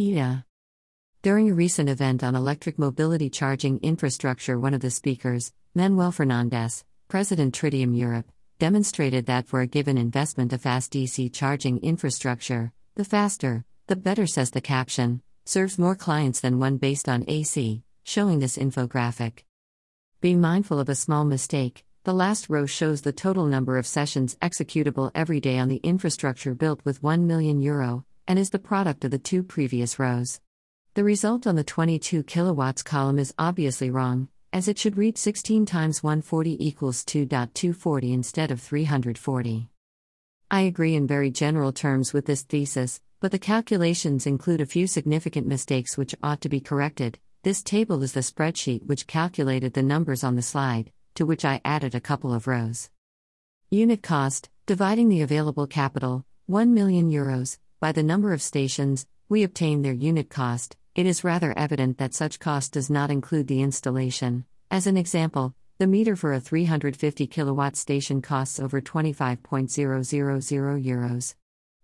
EDA. During a recent event on electric mobility charging infrastructure, one of the speakers, Manuel Fernandez, President Tritium Europe, demonstrated that for a given investment of fast DC charging infrastructure, the faster, the better, says the caption, serves more clients than one based on AC, showing this infographic. Be mindful of a small mistake. The last row shows the total number of sessions executable every day on the infrastructure built with 1 million euro, and is the product of the two previous rows. The result on the 22 kilowatts column is obviously wrong, as it should read 16 times 140 equals 2.240 instead of 340. I agree in very general terms with this thesis, but the calculations include a few significant mistakes which ought to be corrected. This table is the spreadsheet which calculated the numbers on the slide, to which I added a couple of rows. Unit cost, dividing the available capital, 1 million euros, by the number of stations, we obtain their unit cost. It is rather evident that such cost does not include the installation. As an example, the meter for a 350 kilowatt station costs over 25.000 euros.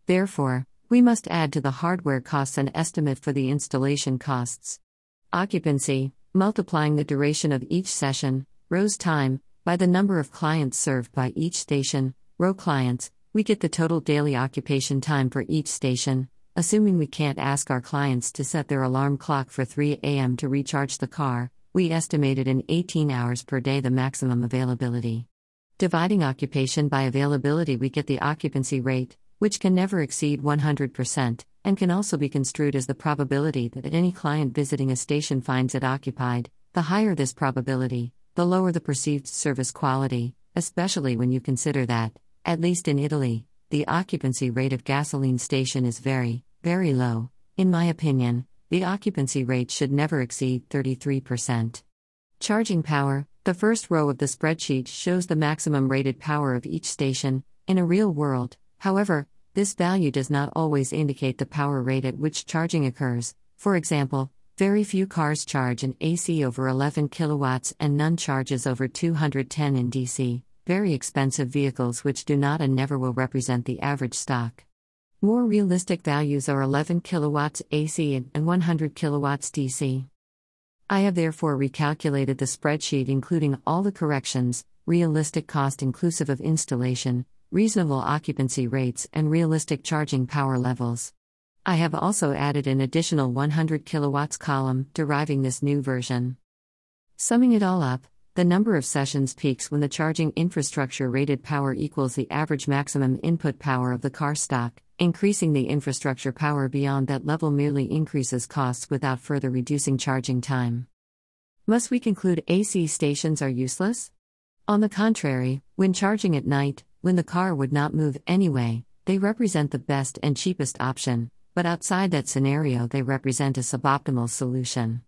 Therefore, we must add to the hardware costs an estimate for the installation costs. Occupancy, multiplying the duration of each session, rows time, by the number of clients served by each station, row clients, we get the total daily occupation time for each station, assuming we can't ask our clients to set their alarm clock for 3 a.m. to recharge the car, we estimated in 18 hours per day the maximum availability. Dividing occupation by availability, we get the occupancy rate, which can never exceed 100%, and can also be construed as the probability that any client visiting a station finds it occupied. The higher this probability, the lower the perceived service quality, especially when you consider that, at least in Italy, the occupancy rate of gasoline station is very, very low. In my opinion, the occupancy rate should never exceed 33%. Charging power The first row of the spreadsheet shows the maximum rated power of each station. In a real world, however, this value does not always indicate the power rate at which charging occurs. For example, very few cars charge in AC over 11 kilowatts and none charges over 210 in DC very expensive vehicles which do not and never will represent the average stock. More realistic values are 11 kilowatts AC and 100 kilowatts DC. I have therefore recalculated the spreadsheet including all the corrections, realistic cost inclusive of installation, reasonable occupancy rates, and realistic charging power levels. I have also added an additional 100 kilowatts column deriving this new version. Summing it all up, the number of sessions peaks when the charging infrastructure rated power equals the average maximum input power of the car stock. Increasing the infrastructure power beyond that level merely increases costs without further reducing charging time. Must we conclude AC stations are useless? On the contrary, when charging at night, when the car would not move anyway, they represent the best and cheapest option, but outside that scenario, they represent a suboptimal solution.